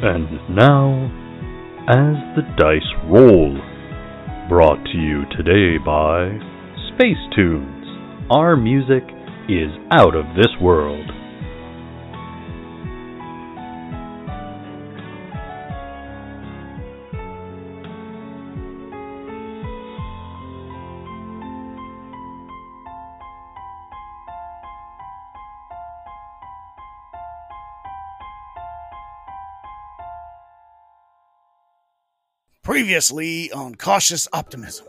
And now, as the dice roll, brought to you today by Space Tunes. Our music is out of this world. Previously on Cautious Optimism.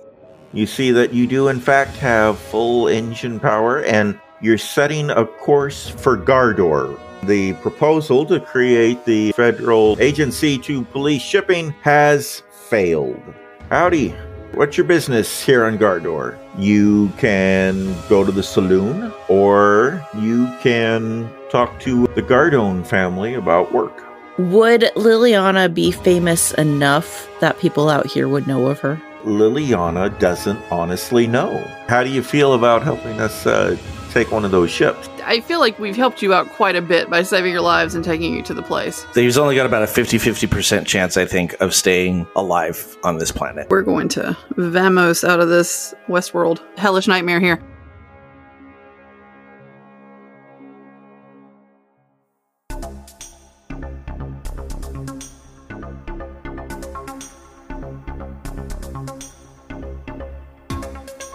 You see that you do, in fact, have full engine power, and you're setting a course for Gardor. The proposal to create the federal agency to police shipping has failed. Howdy. What's your business here on Gardor? You can go to the saloon, or you can talk to the Gardone family about work. Would Liliana be famous enough that people out here would know of her? Liliana doesn't honestly know. How do you feel about helping us uh, take one of those ships? I feel like we've helped you out quite a bit by saving your lives and taking you to the place. He's only got about a 50 50% chance, I think, of staying alive on this planet. We're going to Vamos out of this Westworld hellish nightmare here.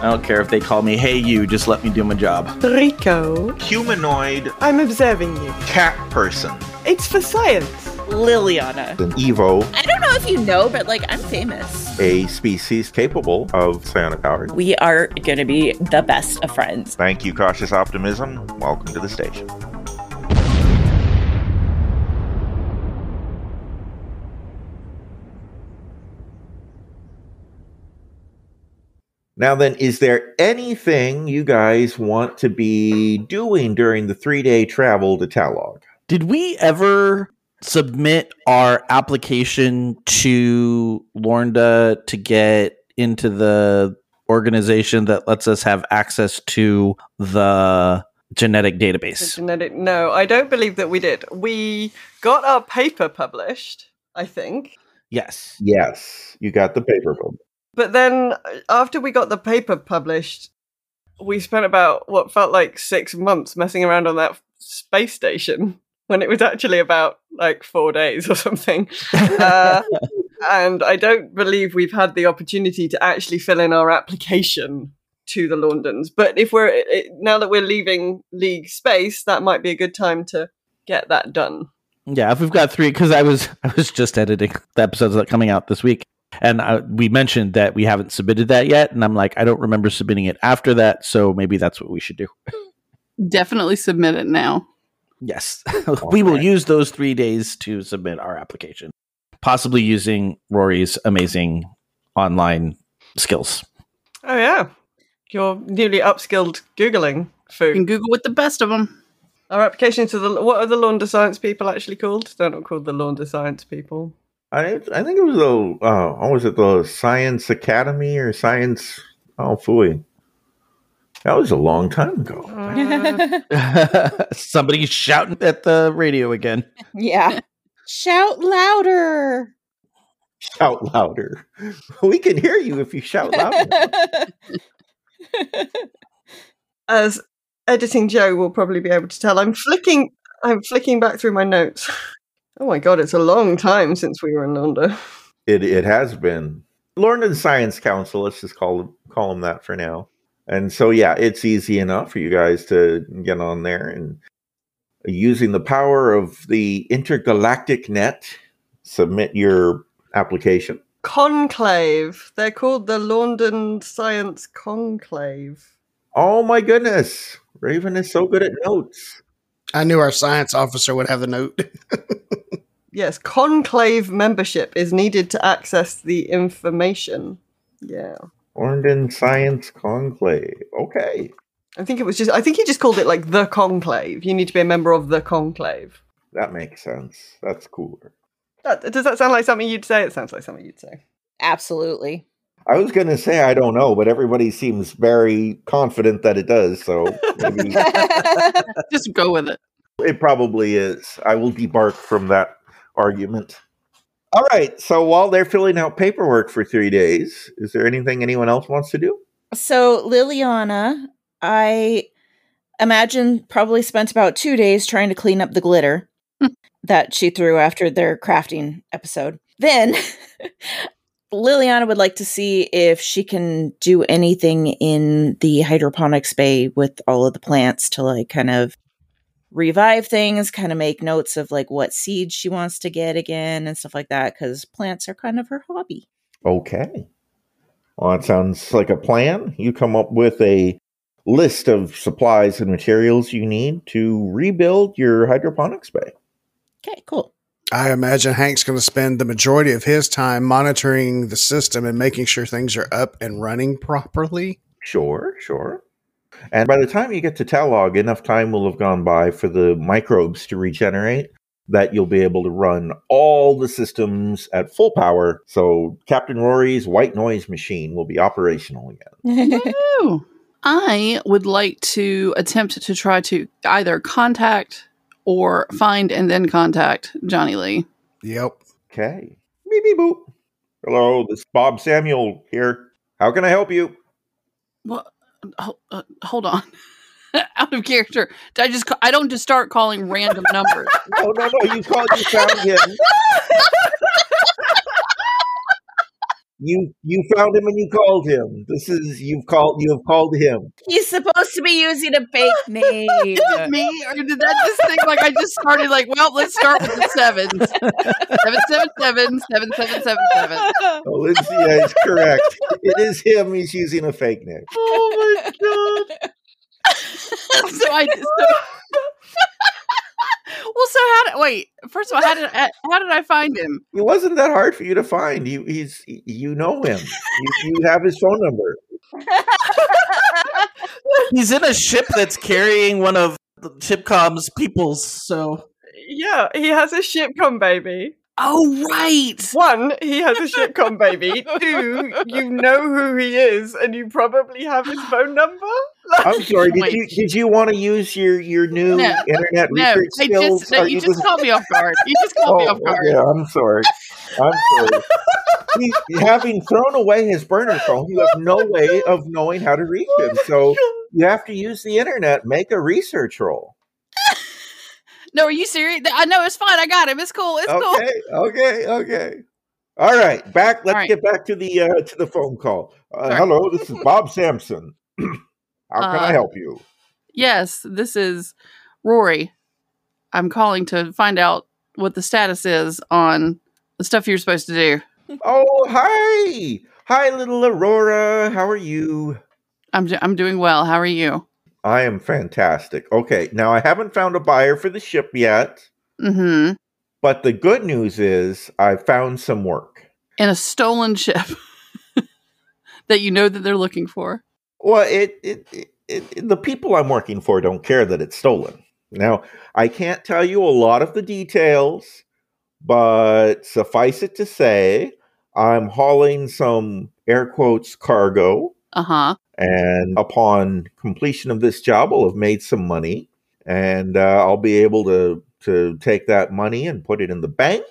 I don't care if they call me Hey You, just let me do my job. Rico, Humanoid I'm observing you. cat person. It's for science. Liliana. An Evo, I don't know if you know, but like I'm famous. a species capable of psionic powers. We are gonna be the best of friends. Thank you, cautious optimism. Welcome to the station. Now, then, is there anything you guys want to be doing during the three day travel to Talog? Did we ever submit our application to Lornda to get into the organization that lets us have access to the genetic The database? genetic. No, I don't believe that we did. We got our paper published, I think. Yes. Yes, you got the paper bill. But then uh, after we got the paper published, we spent about what felt like six months messing around on that space station when it was actually about like four days or something. Uh, and I don't believe we've had the opportunity to actually fill in our application to the Londons. But if we're it, now that we're leaving League space, that might be a good time to get that done. Yeah, if we've got three, because I was I was just editing the episodes that are coming out this week, and I, we mentioned that we haven't submitted that yet, and I'm like, I don't remember submitting it after that, so maybe that's what we should do. Definitely submit it now. Yes, we will use those three days to submit our application, possibly using Rory's amazing online skills. Oh yeah, your newly upskilled googling food. You can Google with the best of them. Our application to the what are the Launder Science people actually called? They're not called the Launder Science people. I I think it was the uh, what was it the Science Academy or Science oh fooey. That was a long time ago. Uh, Somebody's shouting at the radio again. Yeah. Shout louder. Shout louder. We can hear you if you shout louder. as editing Joe will probably be able to tell, I'm flicking. I'm flicking back through my notes. Oh my god, it's a long time since we were in London. it it has been. London Science Council. Let's just call them call them that for now. And so yeah, it's easy enough for you guys to get on there and using the power of the intergalactic net, submit your application. Conclave. They're called the London Science Conclave. Oh my goodness. Raven is so good at notes. I knew our science officer would have the note. Yes, conclave membership is needed to access the information. Yeah. Orndon Science Conclave. Okay. I think it was just I think he just called it like the conclave. You need to be a member of the conclave. That makes sense. That's cooler. That, does that sound like something you'd say? It sounds like something you'd say. Absolutely. I was going to say I don't know, but everybody seems very confident that it does. So maybe Just go with it. it probably is. I will debark from that argument. All right. So while they're filling out paperwork for three days, is there anything anyone else wants to do? So Liliana, I imagine probably spent about two days trying to clean up the glitter that she threw after their crafting episode. Then Liliana would like to see if she can do anything in the hydroponics bay with all of the plants to like kind of revive things, kind of make notes of like what seeds she wants to get again and stuff like that because plants are kind of her hobby. Okay. Well, that sounds like a plan. You come up with a list of supplies and materials you need to rebuild your hydroponics bay. Okay, cool. I imagine Hank's going to spend the majority of his time monitoring the system and making sure things are up and running properly. Sure, sure. And by the time you get to Talog, enough time will have gone by for the microbes to regenerate that you'll be able to run all the systems at full power. So Captain Rory's white noise machine will be operational again. I would like to attempt to try to either contact or find and then contact Johnny Lee. Yep. Okay. Beep beep boop. Hello, this is Bob Samuel here. How can I help you? What? Uh, hold on. Out of character. I just? Ca- I don't just start calling random numbers. no, no no, you called you found him. You you found him and you called him. This is you've called you have called him. He's supposed to be using a fake name. Is me, or did that just think like I just started like? Well, let's start with the sevens. Seven seven seven seven seven seven seven. Oh, Alicia is correct. It is him. He's using a fake name. Oh my god! so I so, well, so how did wait? First of all, how did I, how did I find him? It wasn't that hard for you to find. You he's you know him. You, you have his phone number. He's in a ship that's carrying one of the Chipcom's peoples, so Yeah, he has a shipcom baby. Oh right. One, he has a shipcom baby. Two, you know who he is, and you probably have his phone number. I'm sorry. Did Wait. you did you want to use your your new No. internet No, research I skills? just no, you you just caught me off guard. You just caught me Oh, off guard. yeah, I'm sorry. I'm sorry. he, having thrown away his burner phone, you have no way of knowing how to reach him. So you have to use the internet. Make a research roll. No, are you serious? I know it's fine. I got him. It's cool. It's cool. Okay, okay, okay. All right, back. Let's right. get back to the uh, to the phone call. Uh, hello, this is Bob Sampson. how can I Uh, help you? Yes, this is Rory. I'm calling to find out what the status is on the stuff you're supposed to do. Oh, hi, hi, little Aurora. How are you? I'm do- I'm doing well. How are you? I am fantastic. Okay, now I haven't found a buyer for the ship yet. Mm-hmm. But the good news is I found some work. In a stolen ship that you know that they're looking for. Well, it, it, it, it the people I'm working for don't care that it's stolen. Now, I can't tell you a lot of the details, but suffice it to say, I'm hauling some air quotes cargo, Uh huh. and upon completion of this job, I'll have made some money, and uh, I'll be able to to take that money and put it in the bank.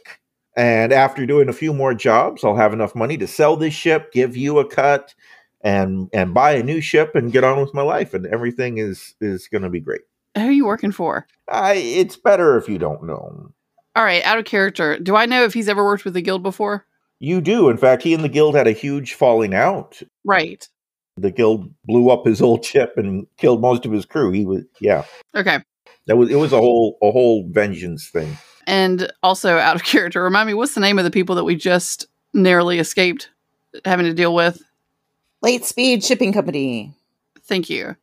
And after doing a few more jobs, I'll have enough money to sell this ship, give you a cut, and and buy a new ship and get on with my life. And everything is is going to be great. Who are you working for? I, it's better if you don't know. All right, out of character. Do I know if he's ever worked with the guild before? You do. In fact, he and the guild had a huge falling out. Right. The guild blew up his old ship and killed most of his crew. He was yeah. Okay. That was it was a whole a whole vengeance thing. And also out of character, remind me what's the name of the people that we just narrowly escaped having to deal with? Lightspeed Shipping Company. Thank you.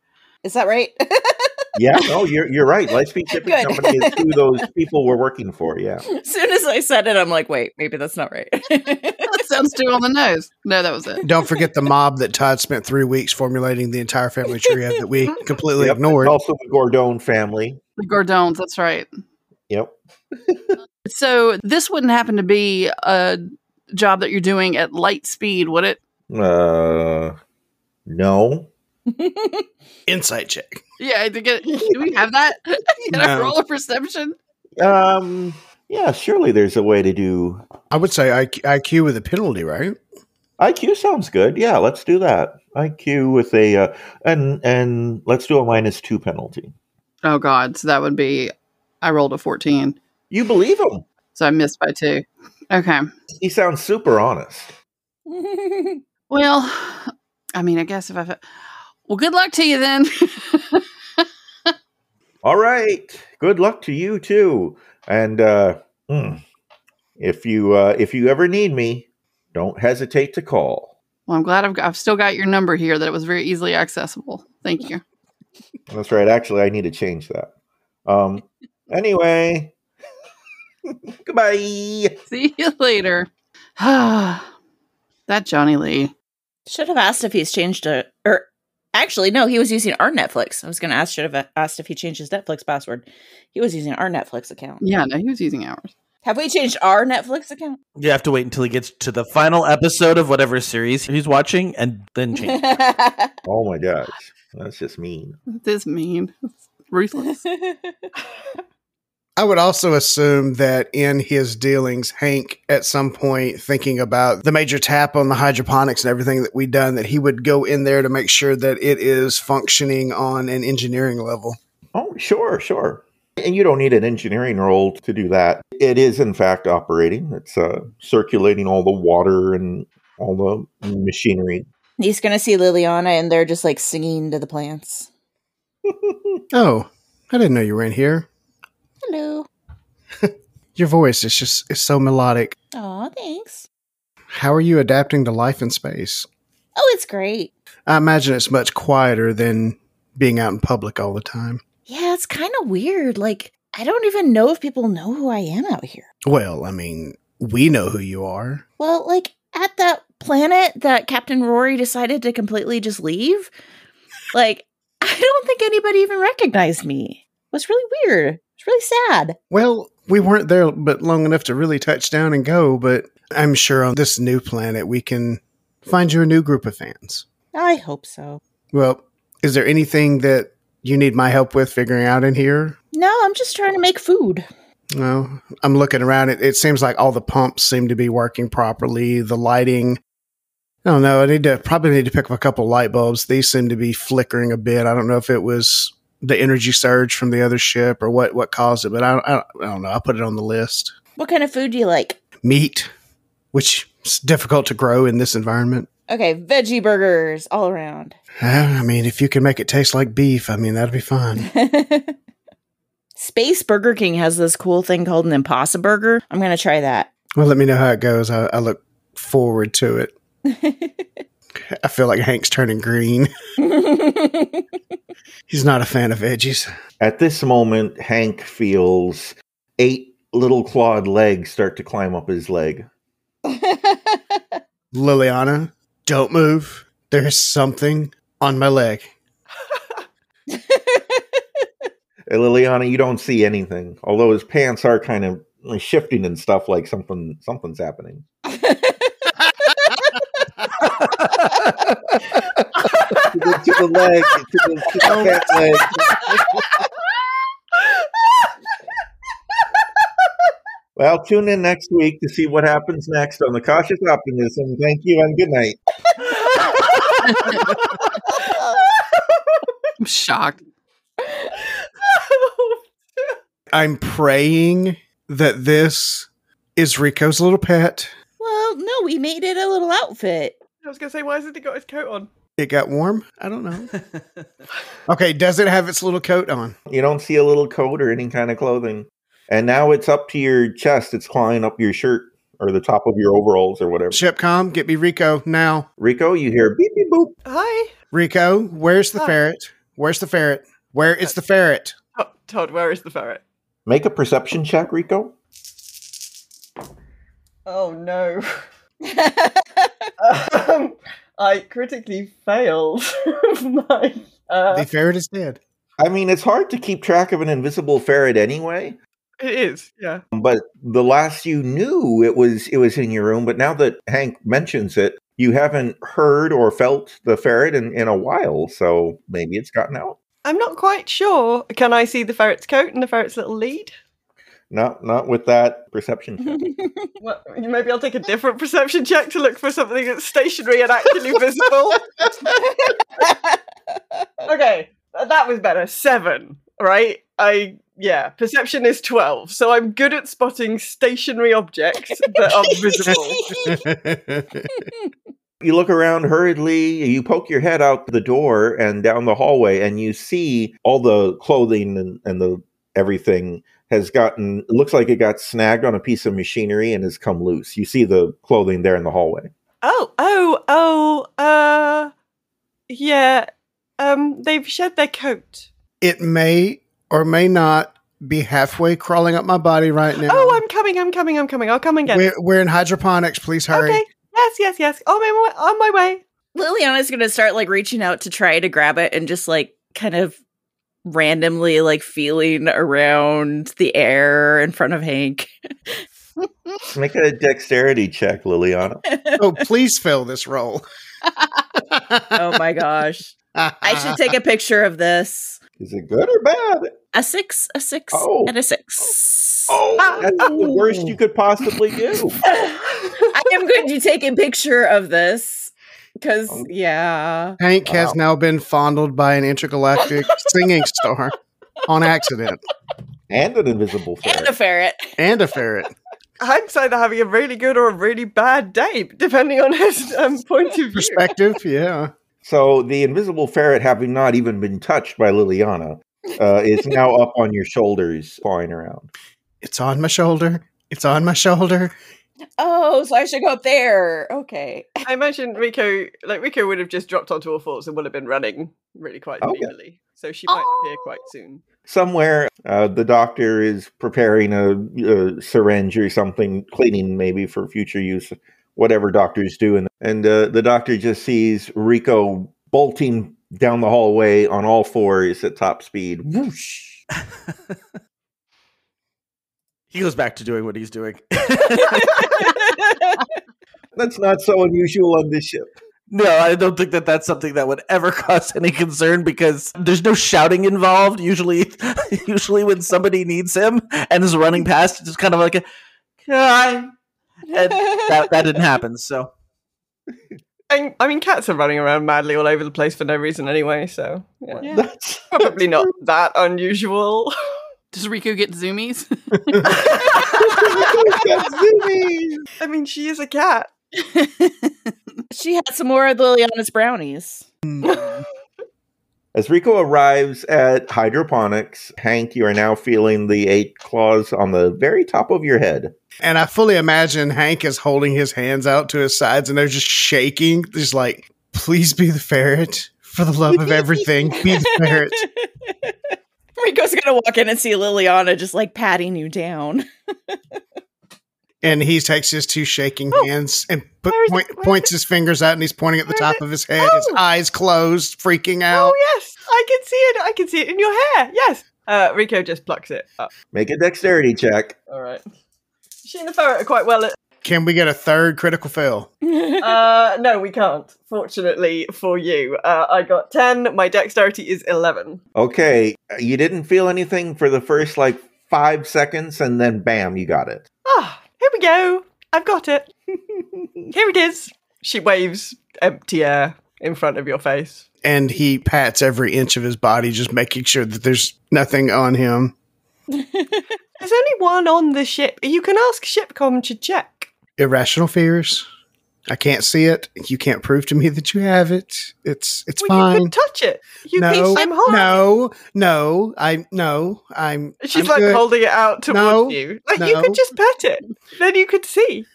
Is that right? Yeah, no, you're you're right. Lightspeed Shipping Good. Company is who those people were working for. Yeah. As soon as I said it, I'm like, wait, maybe that's not right. that sounds too on the nose. No, that was it. Don't forget the mob that Todd spent three weeks formulating the entire family tree of that we completely Yep, ignored. Also, the Gordon family. The Gordons, that's right. Yep. So this wouldn't happen to be a job that you're doing at light speed, would it? Uh, no. Insight check. Yeah, to get, do we have that? Can I No. roll of perception? Um. Yeah. Surely there's a way to do. I would say IQ, IQ with a penalty, right? IQ sounds good. Yeah, let's do that. IQ with a uh, and and let's do a minus two penalty. Oh God, so that would be. I rolled a fourteen, You believe him? so I missed by two. Okay. He sounds super honest. Well, I mean, I guess if I. fa- Well, good luck to you then. All right. Good luck to you too. And uh, hmm, if you uh, if you ever need me, don't hesitate to call. well, I'm glad I've, got, I've still got your number here. That it was very easily accessible. Thank you. That's right. Actually, I need to change that. Um. Anyway. Goodbye. See you later. that Johnny Lee. Should have asked if he's changed to, or actually, no, he was using our Netflix. I was going to ask, should have asked if he changed his Netflix password. He was using our Netflix account. Yeah, no, he was using ours. Have we changed our Netflix account? You have to wait until he gets to the final episode of whatever series he's watching and then change. Oh my gosh, that's just mean. This mean, It's ruthless. I would also assume that in his dealings, Hank, at some point, thinking about the major tap on the hydroponics and everything that we've done, that he would go in there to make sure that it is functioning on an engineering level. Oh, sure, sure. And you don't need an engineering roll to do that. It is, in fact, operating. It's uh, circulating all the water and all the machinery. he's going to see Liliana and they're just like singing to the plants. Oh, I didn't know you were in here. Hello. Your voice is just is so melodic. Aw, thanks. How are you adapting to life in space? Oh, it's great. I imagine it's much quieter than being out in public all the time. Yeah, it's kind of weird. Like, I don't even know if people know who I am out here. Well, I mean, we know who you are. Well, like at that planet that Captain Rory decided to completely just leave, like I don't think anybody even recognized me. It was really weird. Really sad. Well, we weren't there but long enough to really touch down and go, but I'm sure on this new planet we can find you a new group of fans. I hope so. Well, is there anything that you need my help with figuring out in here? No, I'm just trying to make food. No, I'm looking around. It, it seems like all the pumps seem to be working properly. The lighting, I don't know. I need to probably need to pick up a couple light bulbs. These seem to be flickering a bit. I don't know if it was the energy surge from the other ship or what what caused it, but I, I, I don't know. I put it on the list. What kind of food do you like? Meat, which is difficult to grow in this environment. Okay, veggie burgers all around. I mean, if you can make it taste like beef, I mean that'd be fine. Space Burger King has this cool thing called an Impossible Burger. I'm gonna try that. Well, let me know how it goes. I, I look forward to it. I feel like Hank's turning green. He's not a fan of veggies. At this moment, Hank feels eight little clawed legs start to climb up his leg. Liliana, don't move. There's something on my leg. Hey, Liliana, you don't see anything, although his pants are kind of shifting and stuff like something something's happening. to, the, leg, to the, to the pant leg. well, tune in next week to see what happens next on the Cautious Optimism. Thank you and good night. I'm shocked. I'm praying that this is Rico's little pet. well, no, we made it a little outfit. I was gonna say, why hasn't he got his coat on? It got warm? I don't know. Okay, does it have its little coat on? You don't see a little coat or any kind of clothing. And now it's up to your chest. It's clawing up your shirt or the top of your overalls or whatever. Shipcom, get me Rico now. Rico, you hear beep beep boop. Hi. Rico, where's the Huh. ferret? Where's the ferret? Where is the ferret? Todd, Todd, where is the ferret? Make a perception check, Rico. Oh no. um, I critically failed my. Uh, the ferret is dead. I mean, it's hard to keep track of an invisible ferret anyway. it is, yeah. But the last you knew, it was it was in your room. But now that Hank mentions it, you haven't heard or felt the ferret in, in a while. So maybe it's gotten out. I'm not quite sure. Can I see the ferret's coat and the ferret's little lead? Not not with that perception check. Well, maybe I'll take a different perception check to look for something that's stationary and actually visible. okay, that was better. Seven, right? I yeah. Perception is twelve, so I'm good at spotting stationary objects that are visible. you look around hurriedly, you poke your head out the door and down the hallway, and you see all the clothing and, and the everything has gotten it looks like it got snagged on a piece of machinery and has come loose. You see the clothing there in the hallway. Oh, oh, oh, uh, yeah. Um, they've shed their coat. it may or may not be halfway crawling up my body right now. Oh, I'm coming, I'm coming, I'm coming. I'll come and get it. we're, we're in hydroponics. Please hurry. Okay. Yes, yes, yes. On my, wa- on my way. Liliana's gonna start like reaching out to try to grab it and just like kind of randomly like feeling around the air in front of Hank. Make a dexterity check, Liliana. Oh, please fill this role. oh my gosh. I should take a picture of this. Is it good or bad? A six, a six, Oh. and a six. Oh, that's the worst you could possibly do. I am going to take a picture of this because, Oh. yeah. Hank has now been fondled by an intergalactic singing star on accident And an invisible And ferret. a ferret. and a ferret. Hank's either having a really good or a really bad day, depending on his um, point of view. Perspective, yeah. So the invisible ferret, having not even been touched by Liliana, uh, is now up on your shoulders, flying around. It's on my shoulder. It's on my shoulder. Oh, so I should go up there. Okay. I imagine Rico, like Rico, would have just dropped onto all fours and would have been running really quite Okay. speedily. So she might appear quite soon. Somewhere, uh, the doctor is preparing a, a syringe or something, cleaning maybe for future use, whatever doctors do. And, and uh, the doctor just sees Rico bolting down the hallway on all fours at top speed. Whoosh. he goes back to doing what he's doing. That's not so unusual on this ship. No, I don't think that that's something that would ever cause any concern because there's no shouting involved. Usually, usually when somebody needs him and is running past, it's just kind of like a, "Hi," and that that didn't happen. So I, I mean, cats are running around madly all over the place for no reason anyway. So yeah. That's probably not that unusual. Does Rico get zoomies? I mean, she is a cat. she had some more of Liliana's brownies. As Rico arrives at hydroponics, Hank, you are now feeling the eight claws on the very top of your head. And I fully imagine Hank is holding his hands out to his sides and they're just shaking. Just like, please be the ferret. For the love of everything, be the ferret. Rico's gonna walk in and see Liliana just like patting you down. And he takes his two shaking Oh. hands and put, Where is it? point, Where is points his fingers out and he's pointing at the Where is top of his head, his Oh. eyes closed, freaking out. Oh yes, I can see it. I can see it in your hair. Yes. Uh, Rico just plucks it up. Make a dexterity check. All right. She and the ferret are quite well at. Can we get a third critical fail? Uh, no, we can't. Fortunately for you, uh, I got ten. My dexterity is eleven. Okay, you didn't feel anything for the first like five seconds, and then bam, you got it. Ah, here we go. I've got it. here it is. She waves empty air in front of your face. And he pats every inch of his body, just making sure that there's nothing on him. There's only one on the ship. You can ask Shipcom to check. Irrational fears. I can't see it. You can't prove to me that you have it. It's it's well, you can touch it. You no, can. I'm holding. no, no. I no. I'm. She's I'm like good. holding it out towards No, you. Like you could just pet it. Then you could see.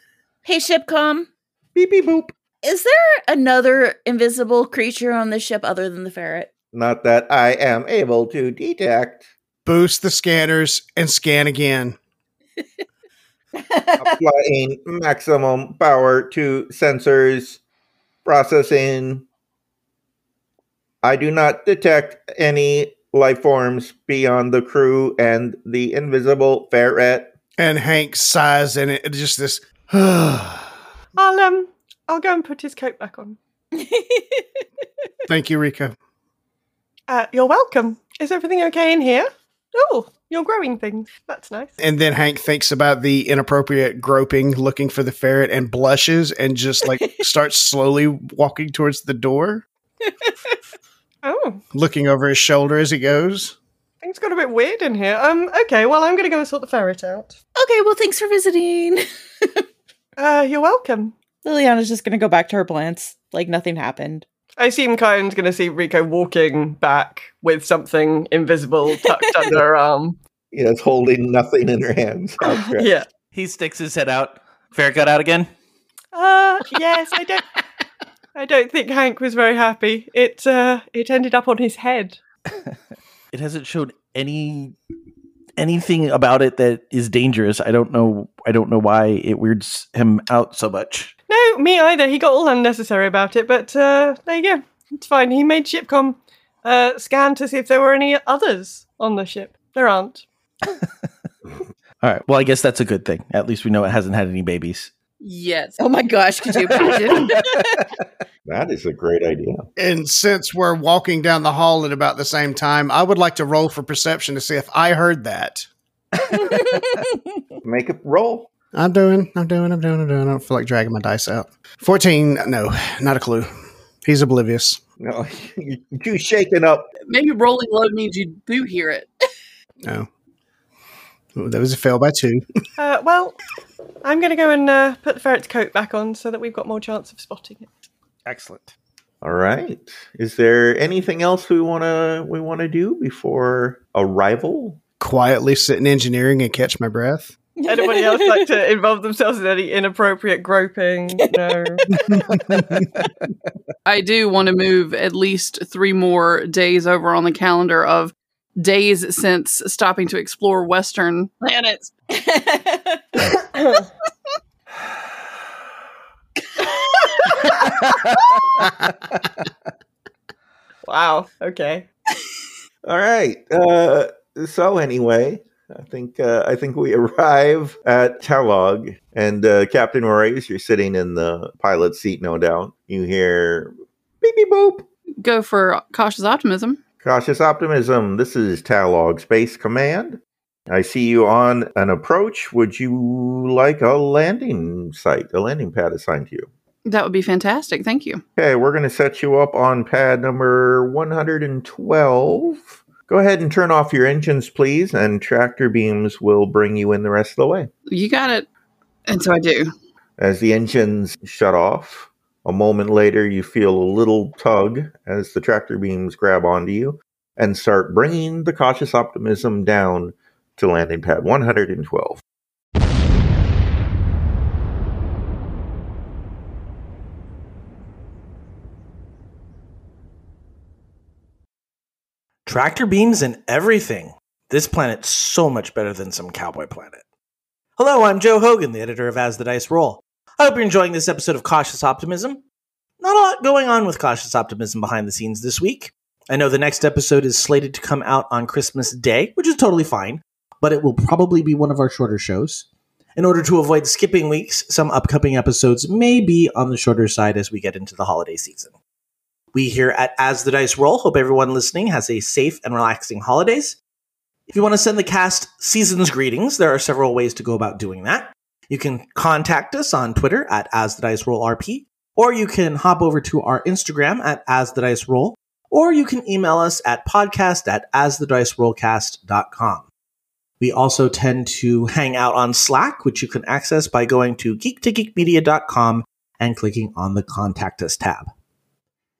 hey, Shipcom, Beep beep boop. is there another invisible creature on the ship other than the ferret? Not that I am able to detect. Boost the scanners and scan again. Applying maximum power to sensors. Processing. I do not detect any life forms beyond the crew and the invisible ferret. And Hank sighs, and it, it just this. I'll um, I'll go and put his coat back on. Thank you, Rico. Uh, you're welcome. Is everything okay in here? Oh, you're growing things. That's nice. And then Hank thinks about the inappropriate groping, looking for the ferret, and blushes, and just like starts slowly walking towards the door, Oh, looking over his shoulder as he goes. things got a bit weird in here. Um, okay, well, I'm gonna go and sort the ferret out. okay, well, thanks for visiting. Uh, you're welcome. Liliana's just gonna go back to her plants like nothing happened. I assume Kyne's gonna see Rico walking back with something invisible tucked under her arm. Yes, holding nothing in her hands. Yeah. He sticks his head out. Fair got out again. Uh, yes, I don't. I don't think Hank was very happy. It uh, it ended up on his head. It hasn't shown any anything about it that is dangerous. I don't know. I don't know why it weirds him out so much. No, me either. He got all unnecessary about it, but uh, there you go. It's fine. He made Shipcom uh, scan to see if there were any others on the ship. There aren't. All right. Well, I guess that's a good thing. At least we know it hasn't had any babies. Yes. Oh my gosh, could you imagine? That is a great idea. And since we're walking down the hall at about the same time, I would like to roll for perception to see if I heard that. Make a roll. I'm doing, I'm doing, I'm doing, I'm doing. I don't feel like dragging my dice out. 14, no, not a clue. He's oblivious. No, you're too up. Maybe rolling low means you do hear it. No. Ooh, that was a fail by two. Uh, well, I'm going to go and uh, put the ferret's coat back on so that we've got more chance of spotting it. Excellent. All right. Is there anything else we want to we want to do before arrival? Quietly sit in engineering and catch my breath. Anybody else like to involve themselves in any inappropriate groping? No. I do want to move at least three more days over on the calendar of days since stopping to explore Western planets. wow. Okay. All right. Uh, so anyway, I think uh, I think we arrive at Talog, and uh, Captain Royce, you're sitting in the pilot seat, no doubt. You hear beep beep boop. Go for cautious optimism. Cautious optimism. This is Talog Space Command. I see you on an approach. Would you like a landing site, a landing pad assigned to you? That would be fantastic. Thank you. Okay, we're going to set you up on pad number 112. Go ahead and turn off your engines, please, and tractor beams will bring you in the rest of the way. You got it. And so I do. As the engines shut off, a moment later, you feel a little tug as the tractor beams grab onto you and start bringing the cautious optimism down to landing pad 112. Tractor beams and everything. This planet's so much better than some cowboy planet. Hello, I'm Joe Hogan, the editor of As the Dice Roll. I hope you're enjoying this episode of Cautious Optimism. Not a lot going on with Cautious Optimism behind the scenes this week. I know the next episode is slated to come out on Christmas Day, which is totally fine, but it will probably be one of our shorter shows. In order to avoid skipping weeks, some upcoming episodes may be on the shorter side as we get into the holiday season. We here at As the Dice Roll hope everyone listening has a safe and relaxing holidays. If you want to send the cast season's greetings, there are several ways to go about doing that. You can contact us on Twitter at As the Dice Roll RP, or you can hop over to our Instagram at As the Dice Roll, or you can email us at podcast at asthedicerollcast.com. We also tend to hang out on Slack, which you can access by going to geektogeekmedia.com and clicking on the Contact Us tab.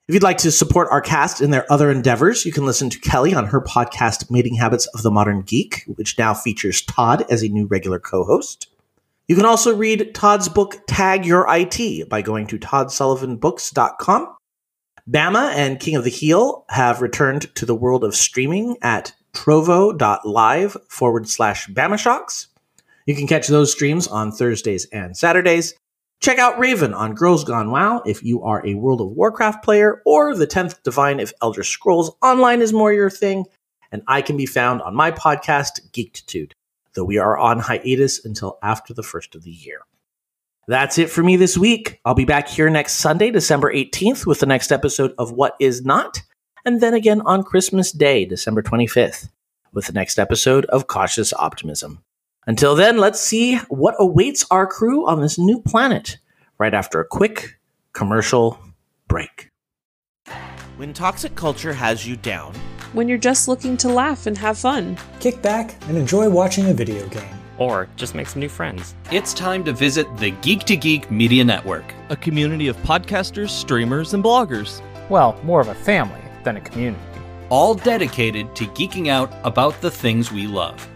If you'd like to support our cast in their other endeavors, you can listen to Kelly on her podcast, Mating Habits of the Modern Geek, which now features Todd as a new regular co host. You can also read Todd's book, Tag Your IT, by going to toddsullivanbooks.com. Bama and King of the Heel have returned to the world of streaming at trovo.live forward slash Bama Shocks. You can catch those streams on Thursdays and Saturdays. Check out Raven on Girls Gone WoW if you are a World of Warcraft player, or the 10th Divine if Elder Scrolls Online is more your thing. And I can be found on my podcast, Geektitude, though we are on hiatus until after the first of the year. That's it for me this week. I'll be back here next Sunday, December 18th, with the next episode of What Is Not, and then again on Christmas Day, December 25th, with the next episode of Cautious Optimism. Until then, let's see what awaits our crew on this new planet right after a quick commercial break. When toxic culture has you down, when you're just looking to laugh and have fun. Kick back and enjoy watching a video game. Or just make some new friends. It's time to visit the Geek to Geek Media Network, a community of podcasters, streamers, and bloggers. Well, more of a family than a community. All dedicated to geeking out about the things we love.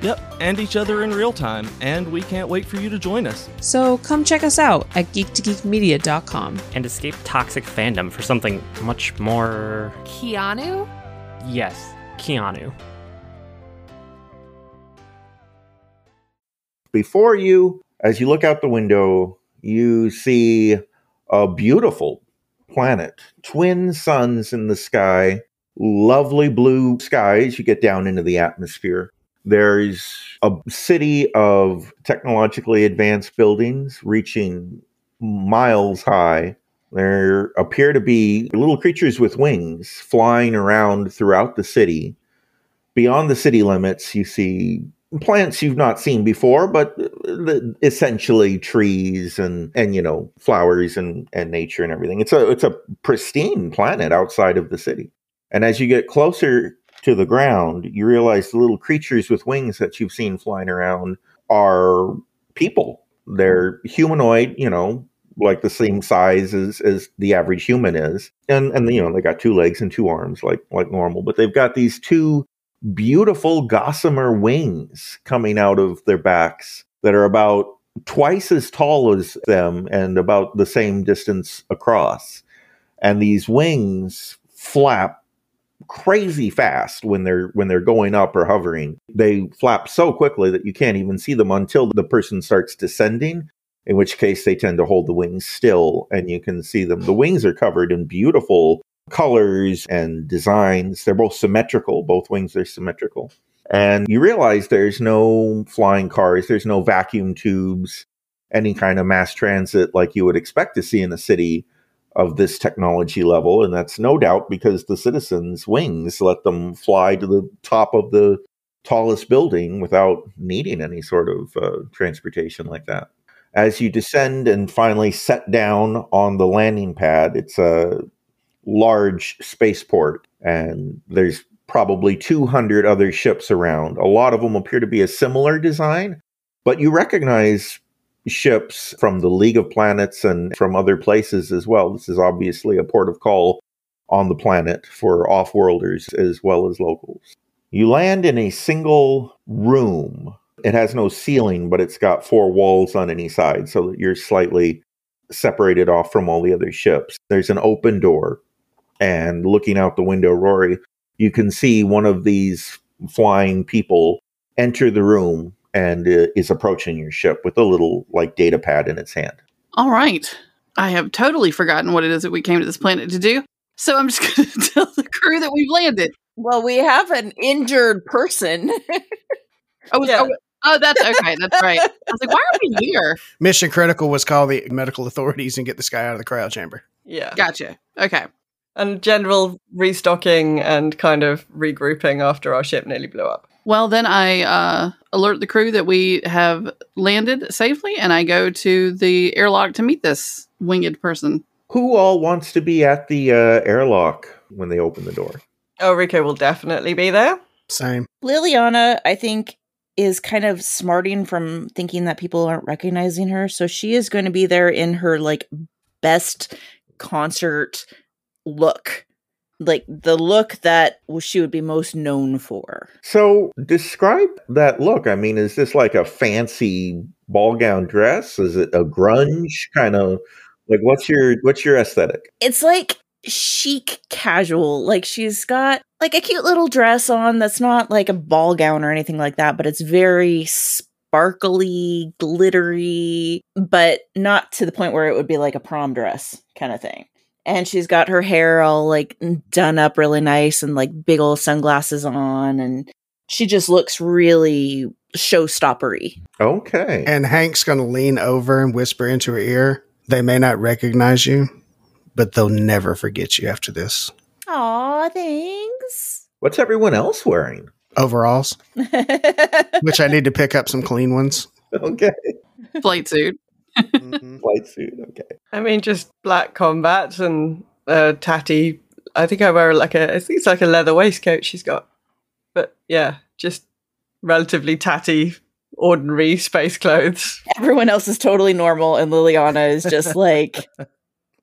Yep, and each other in real time, and we can't wait for you to join us. So come check us out at geektogeekmedia.com and escape toxic fandom for something much more. Keanu? Yes, Keanu. Before you, as you look out the window, you see a beautiful planet, twin suns in the sky, lovely blue skies. You get down into the atmosphere. There's a city of technologically advanced buildings reaching miles high. There appear to be little creatures with wings flying around throughout the city. Beyond the city limits, you see plants you've not seen before, but uh, essentially trees and and you know flowers and and nature and everything. It's a it's a pristine planet outside of the city. And as you get closer to the ground, you realize the little creatures with wings that you've seen flying around are people. They're humanoid, you know, like the same size as, as the average human is. And and you know, they got two legs and two arms like like normal, but they've got these two beautiful gossamer wings coming out of their backs that are about twice as tall as them and about the same distance across. And these wings flap crazy fast when they're when they're going up or hovering. They flap so quickly that you can't even see them until the person starts descending, in which case they tend to hold the wings still and you can see them. The wings are covered in beautiful colors and designs. They're both symmetrical, both wings are symmetrical. And you realize there's no flying cars, there's no vacuum tubes, any kind of mass transit like you would expect to see in a city of this technology level. And that's no doubt because the citizens' wings let them fly to the top of the tallest building without needing any sort of uh, transportation like that. As you descend and finally set down on the landing pad, it's a large spaceport, and there's probably 200 other ships around. A lot of them appear to be a similar design, but you recognize ships from the League of Planets and from other places as well. This is obviously a port of call on the planet for off worlders as well as locals. You land in a single room. It has no ceiling, but it's got four walls on any side so that you're slightly separated off from all the other ships. There's an open door, and looking out the window, Rory, you can see one of these flying people enter the room and uh, is approaching your ship with a little like data pad in its hand. All right. I have totally forgotten what it is that we came to this planet to do. So I'm just going to tell the crew that we've landed. Well, we have an injured person. oh, yeah. oh, oh, that's okay. That's right. I was like, why are we here? Mission Critical was call the medical authorities and get this guy out of the cryo chamber. Yeah. Gotcha. Okay. And general restocking and kind of regrouping after our ship nearly blew up. Well, then I uh, alert the crew that we have landed safely, and I go to the airlock to meet this winged person. Who all wants to be at the uh, airlock when they open the door? Oh, Rico will definitely be there. Same. Liliana, I think, is kind of smarting from thinking that people aren't recognizing her. So she is going to be there in her like best concert look. Like the look that she would be most known for. So describe that look. I mean, is this like a fancy ball gown dress? Is it a grunge kind of like what's your what's your aesthetic? It's like chic casual. Like she's got like a cute little dress on that's not like a ball gown or anything like that, but it's very sparkly, glittery, but not to the point where it would be like a prom dress kind of thing. And she's got her hair all like done up really nice and like big old sunglasses on and she just looks really showstoppery. Okay. And Hank's going to lean over and whisper into her ear, "They may not recognize you, but they'll never forget you after this." Aw, thanks. What's everyone else wearing? Overalls, which I need to pick up some clean ones. Okay. Flight suit. Flight suit. Okay. I mean, just black combats and uh, tatty. I think I wear like a. I think it's like a leather waistcoat she's got. But yeah, just relatively tatty, ordinary space clothes. Everyone else is totally normal, and Liliana is just like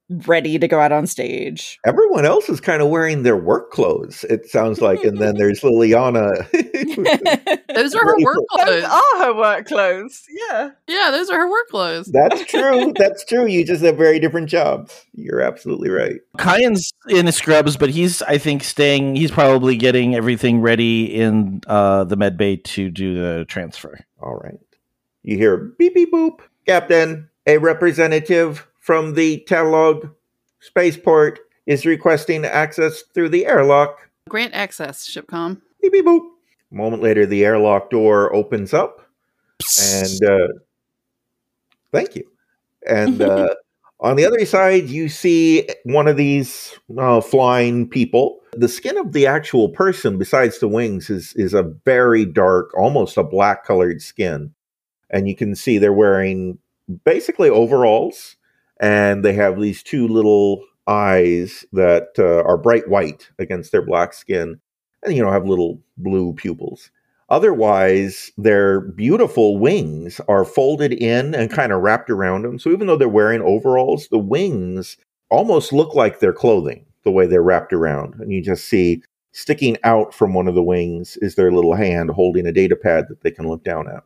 ready to go out on stage. Everyone else is kind of wearing their work clothes, it sounds like. And then there's Liliana. Those are her work Those clothes. are her work clothes. Yeah. Yeah, those are her work clothes. That's true. That's true. You just have very different jobs. You're absolutely right. Kyan's in his scrubs, but he's I think staying. He's probably getting everything ready in uh, the med bay to do the transfer. All right. You hear beep beep boop. Captain, a representative from the Telog spaceport is requesting access through the airlock. Grant access, Shipcom. Beep beep boop. A moment later, the airlock door opens up, and uh, thank you. And uh, on the other side, you see one of these uh, flying people. The skin of the actual person, besides the wings, is is a very dark, almost a black colored skin, and you can see they're wearing basically overalls, and they have these two little eyes that uh, are bright white against their black skin, and you know have little blue pupils. Otherwise, their beautiful wings are folded in and kind of wrapped around them. So even though they're wearing overalls, the wings almost look like their clothing the way they're wrapped around. And you just see sticking out from one of the wings is their little hand holding a data pad that they can look down at.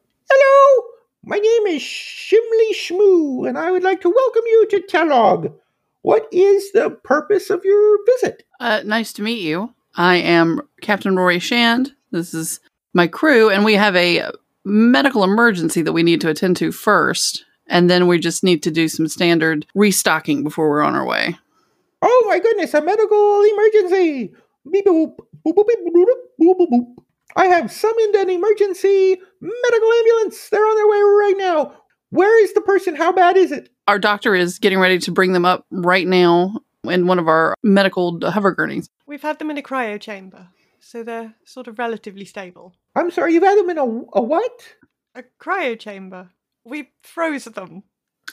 My name is Shimley Shmoo, and I would like to welcome you to Telog. What is the purpose of your visit? Uh, nice to meet you. I am Captain Rory Shand. This is my crew, and we have a medical emergency that we need to attend to first. And then we just need to do some standard restocking before we're on our way. Oh my goodness, a medical emergency! Beep boop, boop, boop, boop, boop, boop, boop. I have summoned an emergency medical ambulance. They're on their way right now. Where is the person? How bad is it? Our doctor is getting ready to bring them up right now in one of our medical hover gurneys. We've had them in a cryo chamber, so they're sort of relatively stable. I'm sorry, you've had them in a, a what? A cryo chamber. We froze them.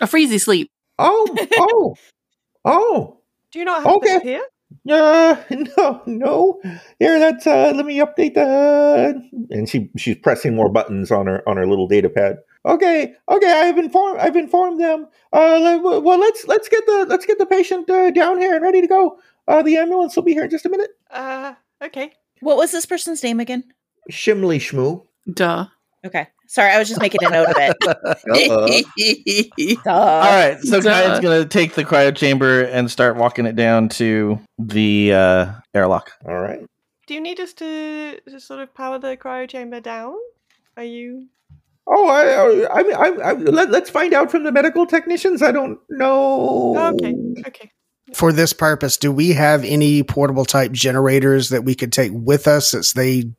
A freezy sleep. Oh, oh, oh. Do you not have Okay. this here? Uh, no, no. Here, that's uh. Let me update the. And she she's pressing more buttons on her on her little data pad. Okay, okay. I've informed I've informed them. Uh, well, let's let's get the let's get the patient uh, down here and ready to go. Uh, the ambulance will be here in just a minute. Uh, okay. What was this person's name again? Shimley Shmoo. Duh. Okay. Sorry, I was just making a note of it. Duh. All right, so Duh. Kyan's gonna take the cryo chamber and start walking it down to the uh, airlock. All right. Do you need us to, to sort of power the cryo chamber down? Are you? Oh, I I mean I, I let, let's find out from the medical technicians. I don't know. Oh, okay. Okay. For this purpose, do we have any portable type generators that we could take with us since they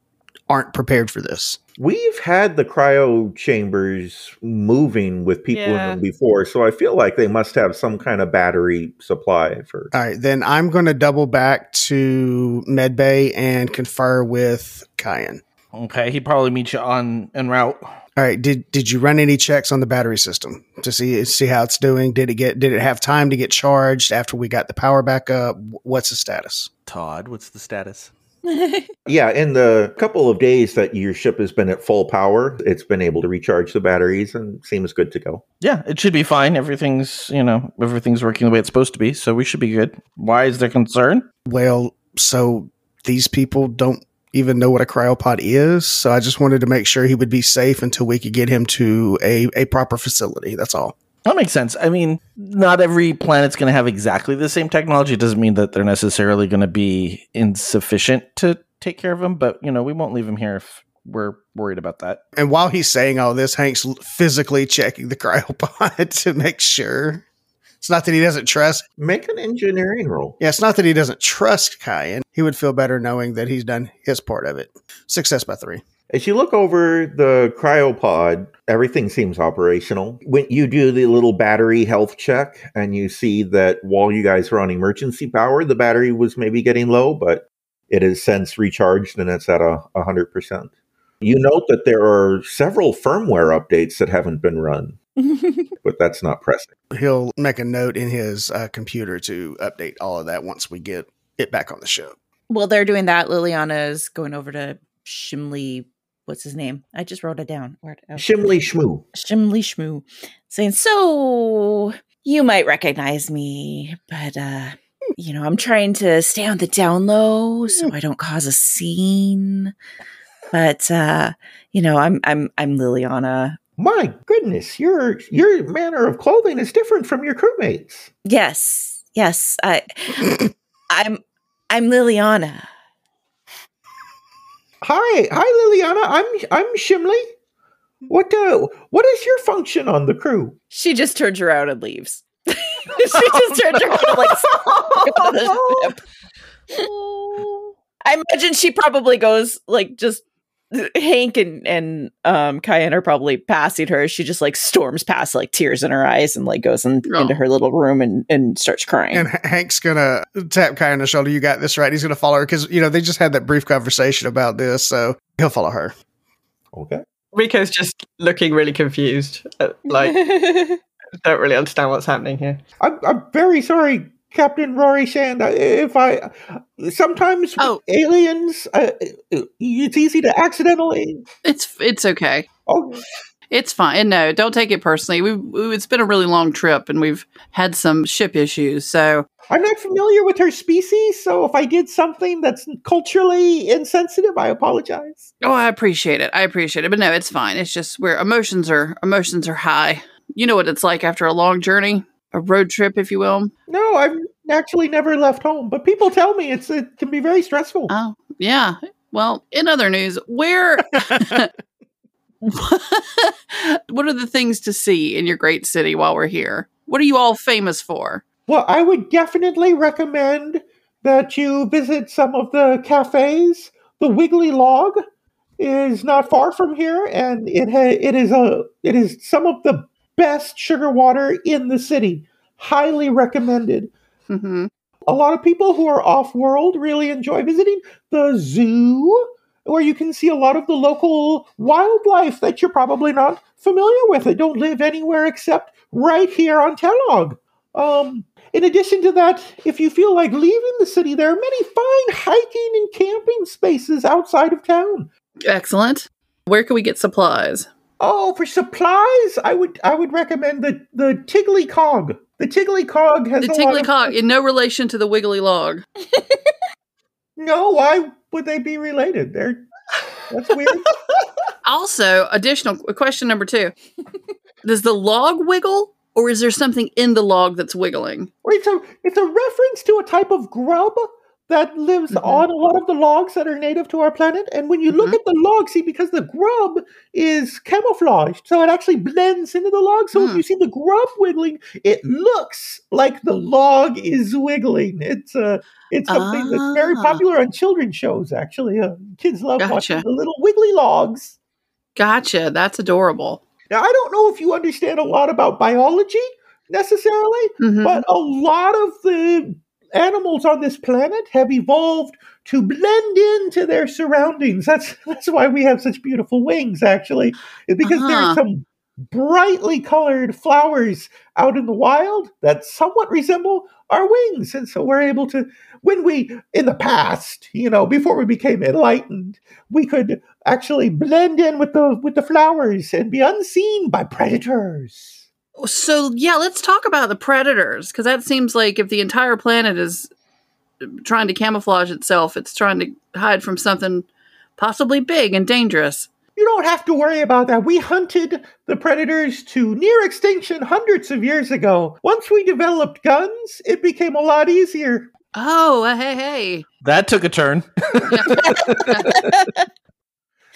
aren't prepared for this? We've had the cryo chambers moving with people in them before, so I feel like they must have some kind of battery supply for. All right, then I'm going to double back to Medbay and confer with Kyan. Okay, he probably meet you on en route. All right, did did you run any checks on the battery system to see see how it's doing? Did it get did it have time to get charged after we got the power back up? What's the status? Todd, what's the status? Yeah, in the couple of days that your ship has been at full power, it's been able to recharge the batteries and seems good to go. Yeah, it should be fine. Everything's, you know, everything's working the way it's supposed to be, so we should be good. Why is there concern? Well, so these people don't even know what a cryopod is. So I just wanted to make sure he would be safe until we could get him to a, a proper facility. That's all. That makes sense. I mean, not every planet's going to have exactly the same technology. It doesn't mean that they're necessarily going to be insufficient to take care of them, but, you know, we won't leave him here if we're worried about that. And while he's saying all this, Hank's physically checking the cryopod to make sure. It's not that he doesn't trust. Make an engineering roll. Yeah, it's not that he doesn't trust Kyan. He would feel better knowing that he's done his part of it. Success by three. As you look over the cryopod, everything seems operational. When you do the little battery health check and you see that while you guys were on emergency power, the battery was maybe getting low, but it has since recharged and it's at a 100%. You note that there are several firmware updates that haven't been run, but that's not pressing. He'll make a note in his uh, computer to update all of that once we get it back on the show. While they're doing that, Liliana's going over to Shimley. What's his name? I just wrote it down. Where oh. Shimley Shmoo. Shimley Shmoo. Saying, So you might recognize me, but uh, you know, I'm trying to stay on the down low so I don't cause a scene. But uh, you know, I'm I'm I'm Liliana. My goodness, your your manner of clothing is different from your crewmates. Yes, yes. I I'm I'm Liliana. Hi, hi, Liliana. I'm I'm Shimley. What uh, what is your function on the crew? She just turns around and leaves. she just turns around and like the ship. I imagine she probably goes like just Hank and and um Kyan are probably passing her. She just like storms past, like tears in her eyes, and like goes in, into her little room and and starts crying. And H- Hank's gonna tap Kai on the shoulder. You got this right. He's gonna follow her because you know they just had that brief conversation about this, so he'll follow her. Okay. Rico's just looking really confused. uh, Like, don't really understand what's happening here. I'm, I'm very sorry, Captain Rory Shand. I- If I sometimes with aliens, uh, it's easy to accidentally. It's it's okay. Oh, It's fine. And no, don't take it personally. We've, we it's been a really long trip, and we've had some ship issues. So I'm not familiar with her species, so if I did something that's culturally insensitive, I apologize. Oh, I appreciate it. I appreciate it. But no, it's fine. It's just where emotions are emotions are high. You know what it's like after a long journey, a road trip, if you will. No, I've actually never left home, but people tell me it's it can be very stressful. Oh, yeah. Well, in other news, where what are the things to see in your great city while we're here? What are you all famous for? Well, I would definitely recommend that you visit some of the cafes. The Wiggly Log is not far from here, and it ha- it is a it is some of the best sugar water in the city. Highly recommended. Mm-hmm. A lot of people who are off world really enjoy visiting the zoo, where you can see a lot of the local wildlife that you're probably not familiar with. They don't live anywhere except right here on Telog. Um, in addition to that, if you feel like leaving the city, there are many fine hiking and camping spaces outside of town. Excellent. Where can we get supplies? Oh, for supplies, I would I would recommend the the Tiggly Cog. The Tiggly Cog has The a lot Tiggly Cog, in no relation to the Wiggly Log. No, why would they be related? They're that's weird. Also, additional question number two: Does the log wiggle, or is there something in the log that's wiggling? It's a it's a reference to a type of grub that lives on a lot of the logs that are native to our planet. And when you look at the log, see because the grub is camouflaged, so it actually blends into the log. So if you see the grub wiggling, it looks like the log is wiggling. It's uh it's something that's very Ah. popular on children's shows. Actually, uh, kids love watching the little wiggly logs. Gotcha. That's adorable. Now, I don't know if you understand a lot about biology necessarily, Mhm. but a lot of the animals on this planet have evolved to blend into their surroundings. That's that's why we have such beautiful wings, actually, because there Ah. are some brightly colored flowers out in the wild that somewhat resemble our wings. And so we're able to, when we, in the past, you know, before we became enlightened, we could actually blend in with the with the flowers and be unseen by predators. So yeah, let's talk about the predators because that seems like if the entire planet is trying to camouflage itself, it's trying to hide from something possibly big and dangerous. You don't have to worry about that. We hunted the predators to near extinction hundreds of years ago. Once we developed guns, it became a lot easier. Oh, uh, hey, hey. That took a turn.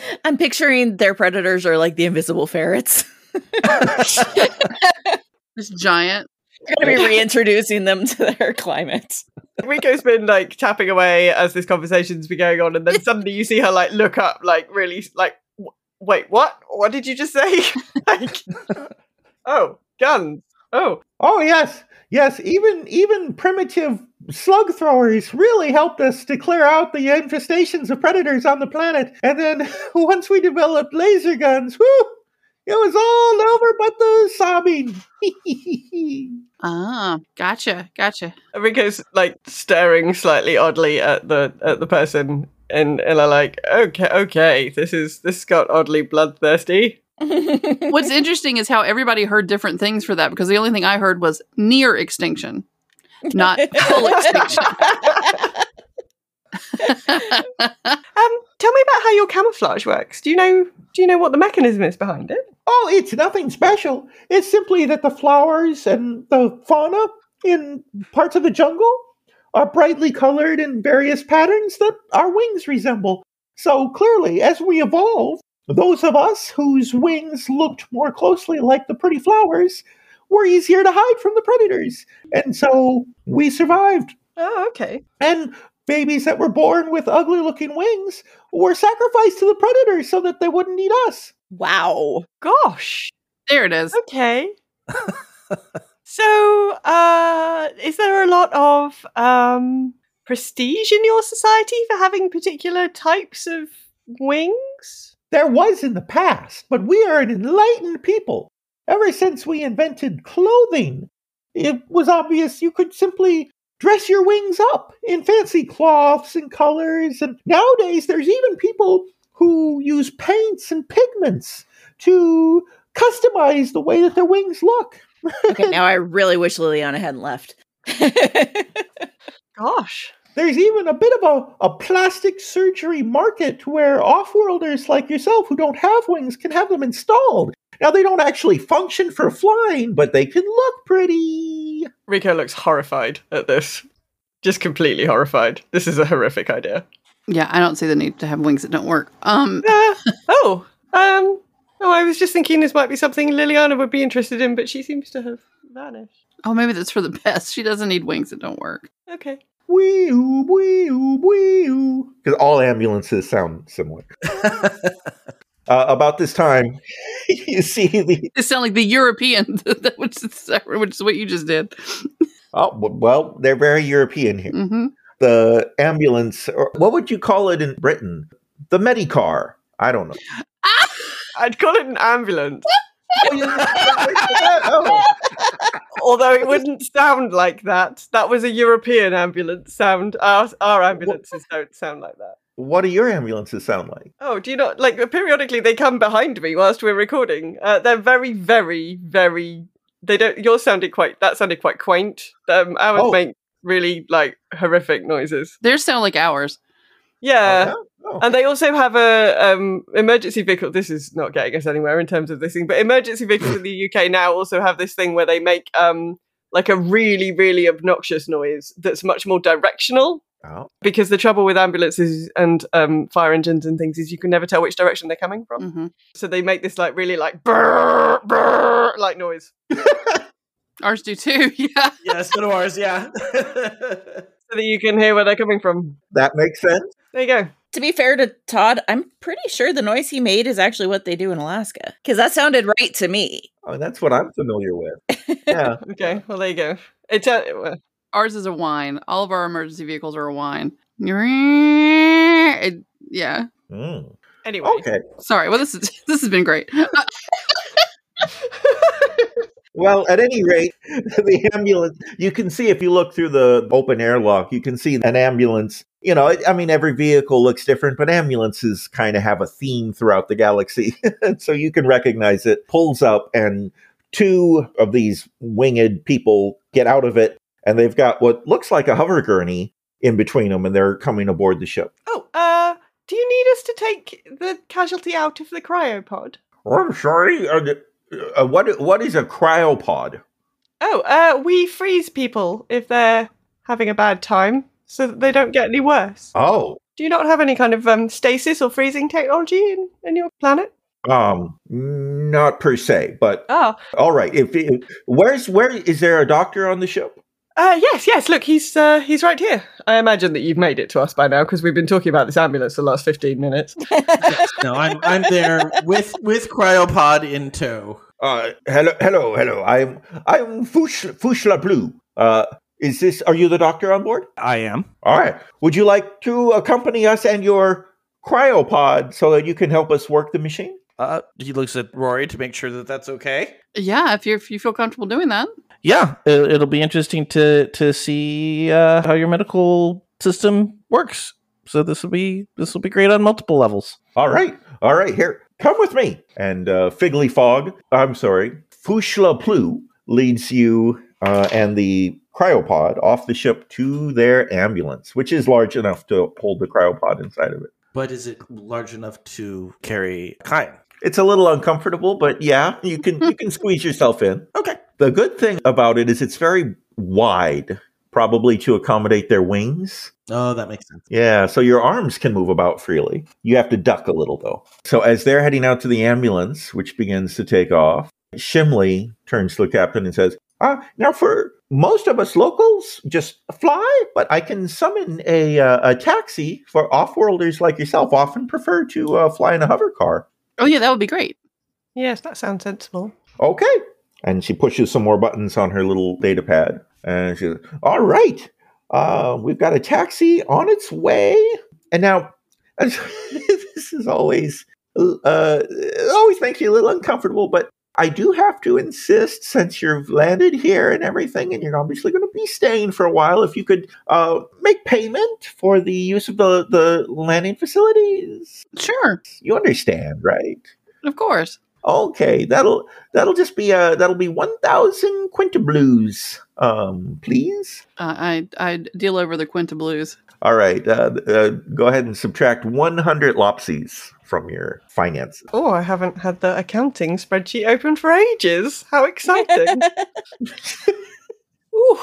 I'm picturing their predators are like the invisible ferrets. This giant. Going to be reintroducing them to their climate. Rico's been like tapping away as this conversation's been going on, and then suddenly you see her like look up, like really, like, "W- wait, what? What did you just say? like, oh, guns. Oh, Oh yes, yes. Even even primitive slug throwers really helped us to clear out the infestations of predators on the planet. And then once we developed laser guns, whoo, it was all over but the sobbing. Ah, gotcha, gotcha. Rico's like staring slightly oddly at the at the person, and and are like, okay, okay, this is this got oddly bloodthirsty. What's interesting is how everybody heard different things for that because the only thing I heard was near extinction, not full extinction. Um, tell me about how your camouflage works. Do you know? Do you know what the mechanism is behind it? Oh, it's nothing special. It's simply that the flowers and the fauna in parts of the jungle are brightly colored in various patterns that our wings resemble. So clearly, as we evolve, those of us whose wings looked more closely like the pretty flowers were easier to hide from the predators. And so we survived. Oh, okay. And babies that were born with ugly looking wings were sacrificed to the predators so that they wouldn't eat us. Wow. Gosh. There it is. Okay. so, uh, is there a lot of um, prestige in your society for having particular types of wings? There was in the past, but we are an enlightened people. Ever since we invented clothing, it was obvious you could simply dress your wings up in fancy cloths and colors. And nowadays, there's even people who use paints and pigments to customize the way that their wings look. Okay, now I really wish Liliana hadn't left. Gosh. There's even a bit of a, a plastic surgery market where off-worlders like yourself who don't have wings can have them installed. Now they don't actually function for flying, but they can look pretty. Rico looks horrified at this. Just completely horrified. This is a horrific idea. Yeah, I don't see the need to have wings that don't work. Um, Uh, oh, um, oh, I was just thinking this might be something Liliana would be interested in, but she seems to have vanished. oh, maybe that's for the best. She doesn't need wings that don't work. Okay. Wee oo, wee oo, wee oo. Because all ambulances sound similar. uh, about this time, you see the. It sounds like the European, which is which is what you just did. Oh, well, they're very European here. hmm The ambulance, or what would you call it in Britain? The Medicar. I don't know. I'd call it an ambulance. Although it wouldn't sound like that. That was a European ambulance sound. Our, our ambulances don't sound like that. What do your ambulances sound like? Oh, do you not like periodically they come behind me whilst we're recording? Uh, they're very, very, very. They don't. Yours sounded quite. That sounded quite quaint. Um, ours Oh. make really like horrific noises. Theirs sound like ours. Yeah. Oh. And they also have a um, emergency vehicle. This is not getting us anywhere in terms of this thing, but emergency vehicles in the UK now also have this thing where they make um, like a really, really obnoxious noise that's much more directional. Oh. Because the trouble with ambulances and um, fire engines and things is you can never tell which direction they're coming from. hmm So they make this like really like brrr, brrr, like noise. Ours do too. Yeah. yeah, so do ours. Yeah. So that you can hear where they're coming from. That makes sense. There you go. To be fair to Todd, I'm pretty sure the noise he made is actually what they do in Alaska. Because that sounded right to me. Oh, that's what I'm familiar with. Yeah. Okay, well there you go. It's uh, well, Ours is a whine. All of our emergency vehicles are a whine. It- yeah. Mm. anyway. Okay. Sorry. Well, this is this has been great. Well, at any rate, the ambulance, you can see if you look through the open airlock, you can see an ambulance. You know, I mean, every vehicle looks different, but ambulances kind of have a theme throughout the galaxy. so you can recognize it, pulls up, and two of these winged people get out of it, and they've got what looks like a hover gurney in between them, and they're coming aboard the ship. Oh, uh, do you need us to take the casualty out of the cryopod? Oh, I'm sorry. Uh, uh, what what is a cryopod? Oh, uh, we freeze people if they're having a bad time so that they don't get any worse. Oh, Do you not have any kind of um, stasis or freezing technology in, in your planet? um, not per se, but Oh, all right. If, if where's where is there a doctor on the ship? Uh, yes, yes. Look, he's uh, he's right here. I imagine that you've made it to us by now because we've been talking about this ambulance for the last fifteen minutes. no, I'm I'm there with with cryopod in tow. Uh, hello, hello, hello. I'm I'm Fush Fushla Blue. Uh, is this? Are you the doctor on board? I am. All right. Would you like to accompany us and your cryopod so that you can help us work the machine? Uh, he looks at Rory to make sure that that's okay. Yeah, if you if you feel comfortable doing that. Yeah, it, it'll be interesting to to see uh, how your medical system works. So this will be this will be great on multiple levels. All right, all right. Here, come with me. And uh, Figgly Fog, I'm sorry, Fushla Plu leads you uh, and the cryopod off the ship to their ambulance, which is large enough to hold the cryopod inside of it. But is it large enough to carry Kyan? It's a little uncomfortable, but yeah, you can you can squeeze yourself in. Okay. The good thing about it is it's very wide, probably to accommodate their wings. Oh, that makes sense. Yeah, so your arms can move about freely. You have to duck a little though. So as they're heading out to the ambulance, which begins to take off, Shimley turns to the captain and says, "Ah, now for most of us locals, just fly, but I can summon a uh, a taxi for off-worlders like yourself. Often prefer to uh, fly in a hover car." Oh yeah, that would be great. yes, that sounds sensible. Okay. And she pushes some more buttons on her little data pad. And she says, All right. Uh, we've got a taxi on its way. And now, this is always, uh, always makes you a little uncomfortable, but I do have to insist, since you've landed here and everything, and you're obviously going to be staying for a while, if you could uh, make payment for the use of the, the landing facilities. Sure. You understand, right? Of course. Okay, that'll that'll just be uh that'll be one thousand quintablues, um, please. Uh, I I deal over the Quinta Blues. All right, uh, uh, go ahead and subtract one hundred lopsies from your finances. Oh, I haven't had the accounting spreadsheet open for ages. How exciting! Ooh,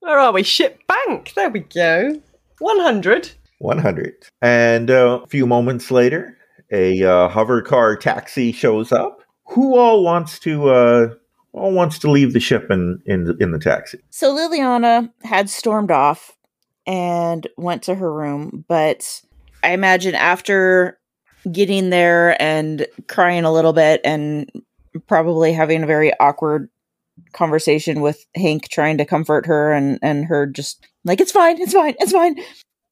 where are we? Ship bank. There we go. One hundred. One hundred, and uh, a few moments later, a uh, hover car taxi shows up. Who all wants to uh, all wants to leave the ship in in the, in the taxi? So Liliana had stormed off and went to her room, but I imagine after getting there and crying a little bit and probably having a very awkward conversation with Hank trying to comfort her and and her just like it's fine, it's fine, it's fine.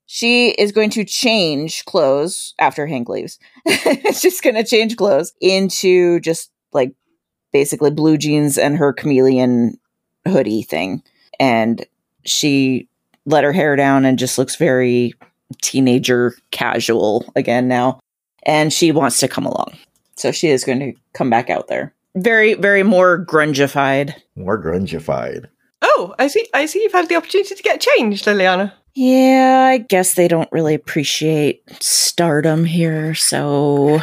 She is going to change clothes after Hank leaves. it's just going to change clothes into just like basically blue jeans and her chameleon hoodie thing. And she let her hair down and just looks very teenager casual again now. And she wants to come along. So she is going to come back out there. Very, very more grungified. More grungified. Oh, I see. I see. You've had the opportunity to get changed, Liliana. Yeah, I guess they don't really appreciate stardom here, so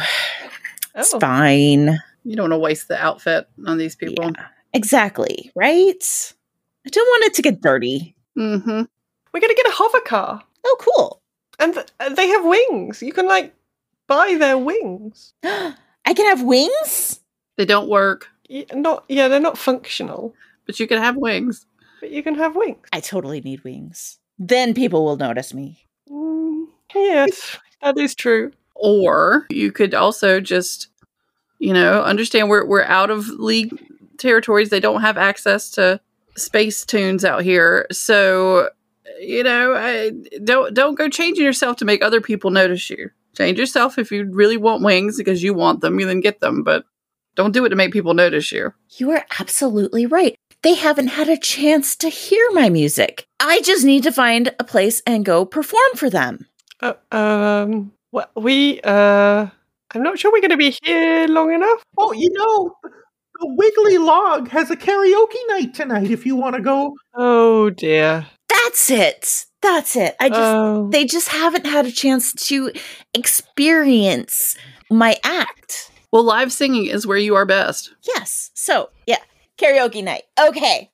it's Oh. fine. You don't want to waste the outfit on these people. Exactly, right? I don't want it to get dirty. Mm-hmm. We're gonna get a hover car, Oh, cool. and th- and they have wings. You can like buy their wings. I can have wings? They don't work, Y- Not yeah, they're not functional, but you can have wings. but you can have wings. I totally need wings. Then people will notice me. Mm, yes, that is true. Or you could also just, you know, understand we're we're out of league territories. They don't have access to space tunes out here. So, you know, I, don't don't go changing yourself to make other people notice you. Change yourself if you really want wings because you want them, you then get them. But Don't do it to make people notice you. You are absolutely right. They haven't had a chance to hear my music. I just need to find a place and go perform for them. Uh, um, well, we, uh, I'm not sure we're going to be here long enough. Oh, you know, the Wiggly Log has a karaoke night tonight if you want to go. Oh, dear. That's it. That's it. I just Oh. they just haven't had a chance to experience my act. Well, live singing is where you are best. Yes. So, yeah, karaoke night. Okay.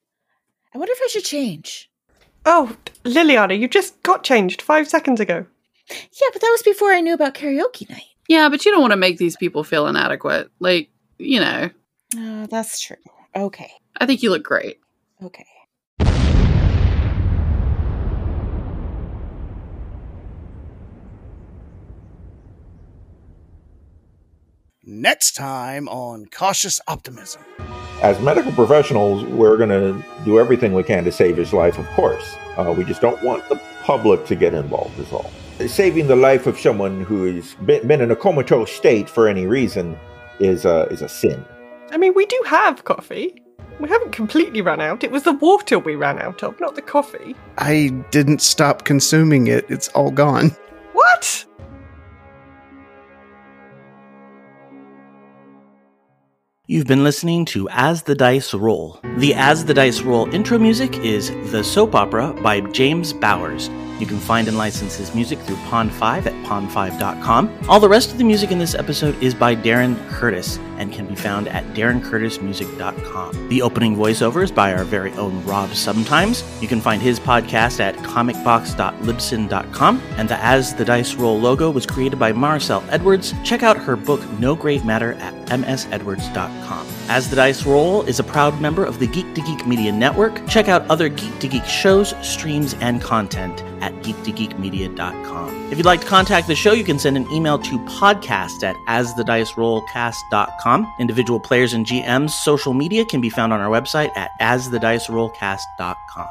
I wonder if I should change. Oh, Liliana, you just got changed five seconds ago. Yeah, but that was before I knew about karaoke night. Yeah, but you don't want to make these people feel inadequate. Like, you know, Uh, that's true. Okay. I think you look great. Okay. Next time on Cautious Optimism. As medical professionals, we're going to do everything we can to save his life, of course. Uh, we just don't want the public to get involved, is all. Saving the life of someone who's been, been in a comatose state for any reason is, uh, is a sin. I mean, we do have coffee. We haven't completely run out. It was the water we ran out of, not the coffee. I didn't stop consuming it. It's all gone. What? You've been listening to As the Dice Roll. The As the Dice Roll intro music is The Soap Opera by James Bowers. You can find and license his music through Pond5 at pond5.com. All the rest of the music in this episode is by Darren Curtis and can be found at darrencurtismusic.com. The opening voiceover is by our very own Rob Sometimes. You can find his podcast at comicbox.libsyn.com. And the As the Dice Roll logo was created by Maricel Edwards. Check out her book No Great Matter at msedwards.com. As the Dice Roll is a proud member of the Geek to Geek Media Network. Check out other Geek to Geek shows, streams, and content at geektogeekmedia.com. If you'd like to contact the show, you can send an email to podcast at asthedicerollcast.com. Individual players and GMs' social media can be found on our website at asthedicerollcast.com.